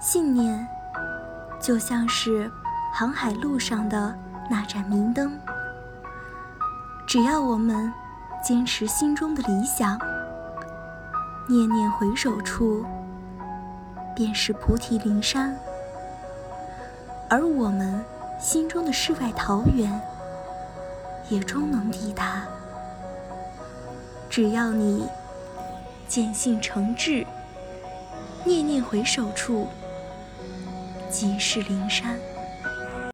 信念就像是航海路上的那盏明灯，只要我们坚持心中的理想，念念回首处便是菩提灵山，而我们心中的世外桃源也终能抵达。只要你见信诚挚，念念回首处。即是灵山。